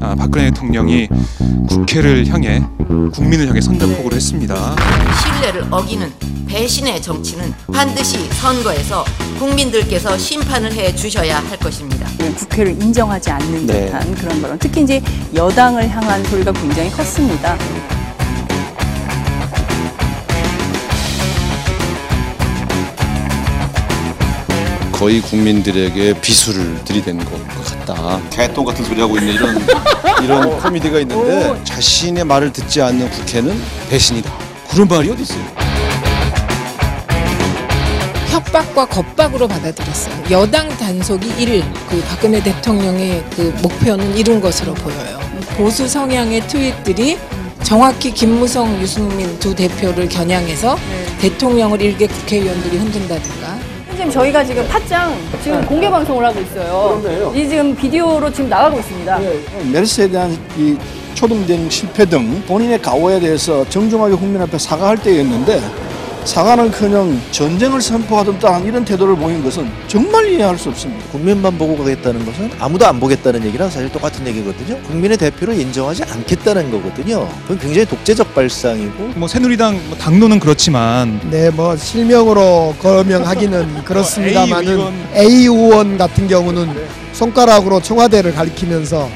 아, 박근혜 대통령이 국회를 향해 국민을 향해 선전포고를 했습니다. 신뢰를 어기는 배신의 정치는 반드시 선거에서 국민들께서 심판을 해 주셔야 할 것입니다. 국회를 인정하지 않는 네. 듯한 그런 발언. 특히 이제 여당을 향한 소리가 굉장히 컸습니다. 거의 국민들에게 비수를 들이댄 것 같다. 개똥 같은 소리 하고 있는 이런 이런 코미디가 있는데 자신의 말을 듣지 않는 국회는 배신이다. 그런 말이 어디 있어요? 협박과 겁박으로 받아들였어요. 여당 단속이 1일 그 박근혜 대통령의 그 목표는 이룬 것으로 보여요. 보수 성향의 트윗들이 정확히 김무성, 유승민 두 대표를 겨냥해서 대통령을 일개 국회의원들이 흔든다든가 선생님 저희가 지금 팟짱 지금 공개 방송을 하고 있어요. 이 지금 비디오로 지금 나가고 있습니다. 메르스에 대한 이 초동된 실패 등 본인의 가오에 대해서 정중하게 국민 앞에 사과할 때였는데 사과는커녕 전쟁을 선포하던 듯한 이런 태도를 보인 것은 정말 이해할 수 없습니다. 국민만 보고 가겠다는 것은 아무도 안 보겠다는 얘기랑 사실 똑같은 얘기거든요. 국민의 대표를 인정하지 않겠다는 거거든요. 그건 굉장히 독재적 발상이고 뭐 새누리당 뭐 당론은 그렇지만 네, 뭐 실명으로 거명하기는 그렇습니다만은 A 의원 같은 경우는 손가락으로 청와대를 가리키면서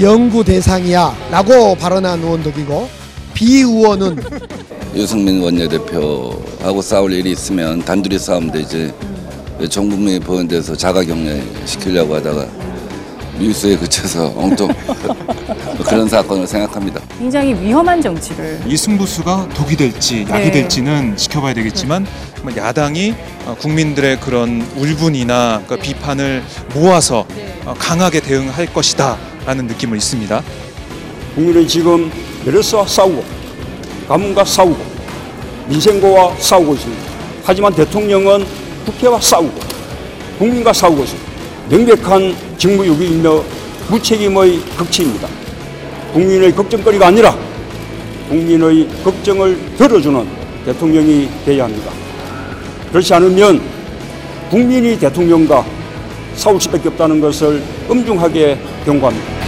연구 대상이야라고 발언한 의원들이고 B 의원은 유승민 원내대표하고 싸울 일이 있으면 단둘이 싸우면 되지 왜 정부민이 보연돼서 자가격리 시키려고 하다가 뉴스에 그쳐서 엉뚱 그런 사건을 생각합니다. 굉장히 위험한 정치를 이 승부수가 독이 될지 약이 네. 될지는 지켜봐야 되겠지만 뭐 야당이 어, 국민들의 그런 울분이나 그 비판을 모아서 어, 강하게 대응할 것이다라는 느낌을 있습니다. 국민은 지금 메르스와 싸우고 가뭄과 싸우고 민생고와 싸우고 있습니다. 하지만 대통령은 국회와 싸우고 국민과 싸우고 있습니다. 명백한 직무유기이며 무책임의 극치입니다. 국민의 걱정거리가 아니라 국민의 걱정을 들어주는 대통령이 되어야 합니다. 그렇지 않으면 국민이 대통령과 싸울 수밖에 없다는 것을 엄중하게 경고합니다.